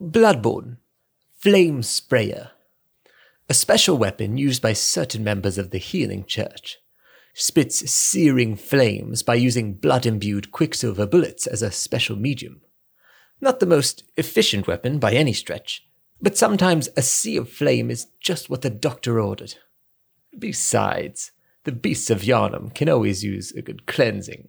Bloodborne, Flame Sprayer. A special weapon used by certain members of the Healing Church. Spits searing flames by using blood imbued quicksilver bullets as a special medium. Not the most efficient weapon by any stretch, but sometimes a sea of flame is just what the doctor ordered. Besides, the beasts of Yharnam can always use a good cleansing.